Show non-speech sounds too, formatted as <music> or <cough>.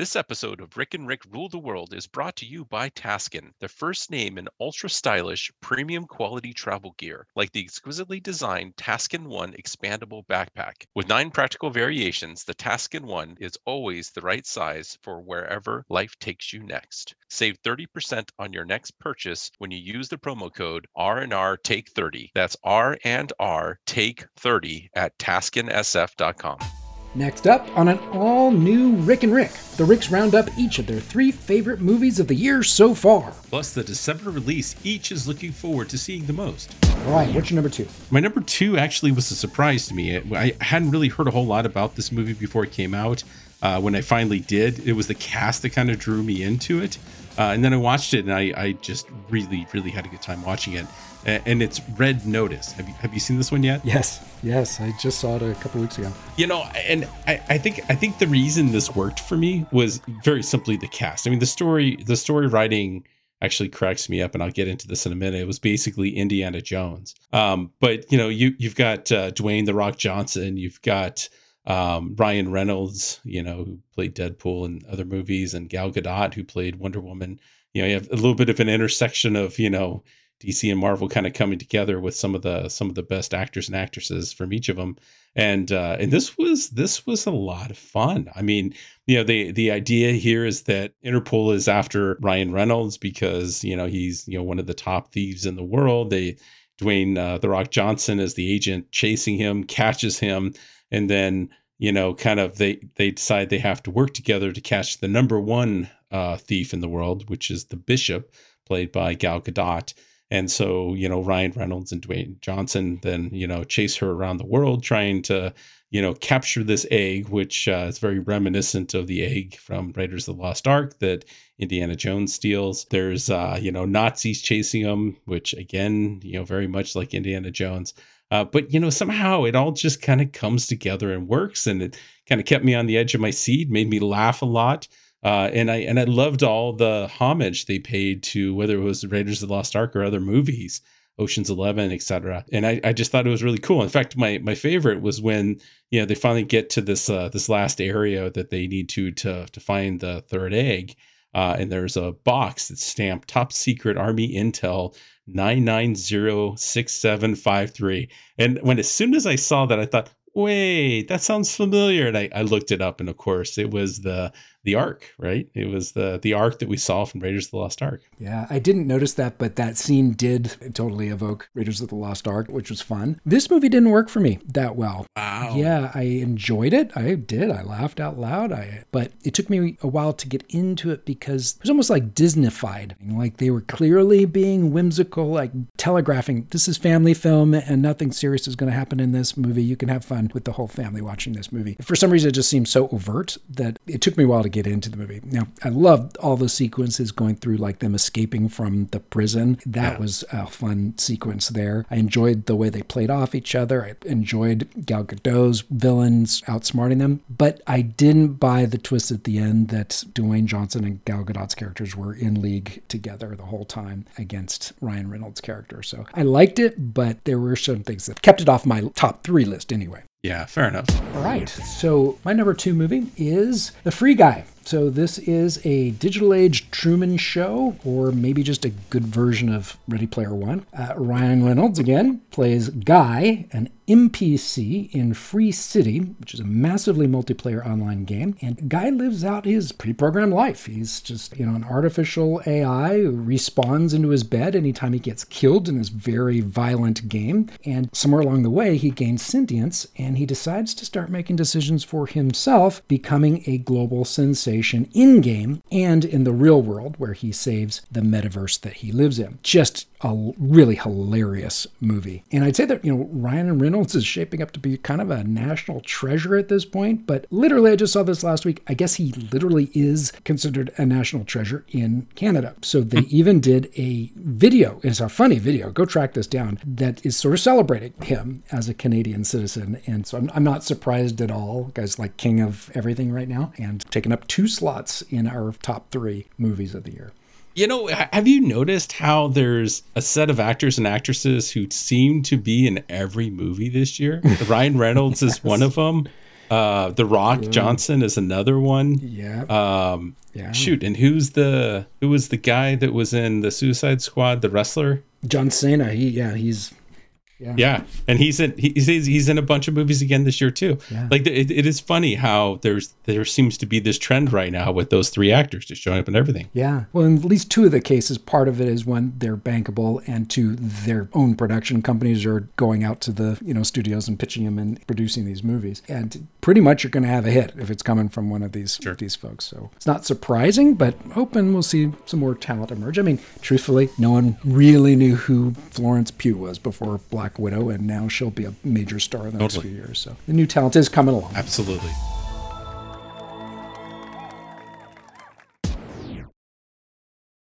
This episode of Rick and Rick Rule the World is brought to you by Taskin, the first name in ultra stylish, premium quality travel gear, like the exquisitely designed Taskin One expandable backpack. With nine practical variations, the Taskin One is always the right size for wherever life takes you next. Save 30% on your next purchase when you use the promo code R&R Take 30. That's R and R Take 30 at taskinsf.com. Next up, on an all new Rick and Rick, the Ricks round up each of their three favorite movies of the year so far. Plus, the December release each is looking forward to seeing the most. All right, what's your number two? My number two actually was a surprise to me. I hadn't really heard a whole lot about this movie before it came out. Uh, when I finally did, it was the cast that kind of drew me into it. Uh, and then I watched it, and I, I just really, really had a good time watching it and it's Red Notice. Have you have you seen this one yet? Yes, yes. I just saw it a couple weeks ago. You know, and I, I think I think the reason this worked for me was very simply the cast. I mean, the story the story writing actually cracks me up, and I'll get into this in a minute. It was basically Indiana Jones. Um, but you know, you you've got uh, Dwayne the Rock Johnson, you've got um, Ryan Reynolds, you know, who played Deadpool in other movies, and Gal Gadot, who played Wonder Woman. You know, you have a little bit of an intersection of you know DC and Marvel kind of coming together with some of the some of the best actors and actresses from each of them. And uh, and this was this was a lot of fun. I mean, you know, the the idea here is that Interpol is after Ryan Reynolds because you know he's you know one of the top thieves in the world. They Dwayne uh, the Rock Johnson is the agent chasing him, catches him, and then you know kind of they they decide they have to work together to catch the number one uh, thief in the world, which is the Bishop, played by Gal Gadot and so, you know, Ryan Reynolds and Dwayne Johnson then, you know, chase her around the world trying to, you know, capture this egg, which uh, is very reminiscent of the egg from Raiders of the Lost Ark that Indiana Jones steals. There's, uh, you know, Nazis chasing them which again, you know, very much like Indiana Jones. Uh, but you know, somehow it all just kind of comes together and works, and it kind of kept me on the edge of my seat, made me laugh a lot. Uh, and I and I loved all the homage they paid to whether it was Raiders of the Lost Ark or other movies, Ocean's Eleven, etc. And I, I just thought it was really cool. In fact, my my favorite was when you know they finally get to this uh, this last area that they need to to to find the third egg. Uh, and there's a box that's stamped top secret army intel 9906753 and when as soon as i saw that i thought wait that sounds familiar. And I, I looked it up and of course it was the the ark, right? It was the the ark that we saw from Raiders of the Lost Ark. Yeah, I didn't notice that, but that scene did totally evoke Raiders of the Lost Ark, which was fun. This movie didn't work for me that well. Wow. Yeah, I enjoyed it. I did. I laughed out loud. I but it took me a while to get into it because it was almost like Disneyfied. Like they were clearly being whimsical, like telegraphing this is family film and nothing serious is going to happen in this movie. You can have fun with the whole family watching this movie. For some reason, it just seemed so overt that it took me a while to get into the movie. Now, I loved all the sequences going through, like them escaping from the prison. That yeah. was a fun sequence there. I enjoyed the way they played off each other. I enjoyed Gal Gadot's villains outsmarting them, but I didn't buy the twist at the end that Dwayne Johnson and Gal Gadot's characters were in league together the whole time against Ryan Reynolds' character. So I liked it, but there were some things that kept it off my top three list anyway. Yeah, fair enough. All right. So my number two movie is The Free Guy. So this is a digital age Truman show, or maybe just a good version of Ready Player One. Uh, Ryan Reynolds again plays Guy, an NPC in Free City, which is a massively multiplayer online game. And Guy lives out his pre-programmed life. He's just, you know, an artificial AI who respawns into his bed anytime he gets killed in this very violent game. And somewhere along the way, he gains sentience and he decides to start making decisions for himself, becoming a global sensation in game and in the real world where he saves the metaverse that he lives in. Just a really hilarious movie. And I'd say that, you know, Ryan Reynolds is shaping up to be kind of a national treasure at this point, but literally, I just saw this last week. I guess he literally is considered a national treasure in Canada. So they hmm. even did a video, it's a funny video, go track this down, that is sort of celebrating him as a Canadian citizen. And so I'm, I'm not surprised at all. Guys like king of everything right now and taking up two slots in our top three movies of the year. You know, have you noticed how there's a set of actors and actresses who seem to be in every movie this year? <laughs> Ryan Reynolds yes. is one of them. Uh, the Rock Johnson is another one. Yeah. Um, yeah. shoot, and who's the who was the guy that was in the Suicide Squad, the wrestler? John Cena. He yeah. He's yeah. Yeah, and he's in he's he's in a bunch of movies again this year too. Yeah. Like it, it is funny how there's there seems to be this trend right now with those three actors just showing up in everything. Yeah. Well, in at least two of the cases, part of it is when they're bankable, and two, their own production companies are going out to the you know studios and pitching them and producing these movies. And pretty much you're going to have a hit if it's coming from one of these these folks. So it's not surprising, but hoping we'll see some more talent emerge. I mean, truthfully, no one really knew who Florence Pugh was before Black Widow, and now she'll be a major star in the next few years. So the new talent is coming along. Absolutely.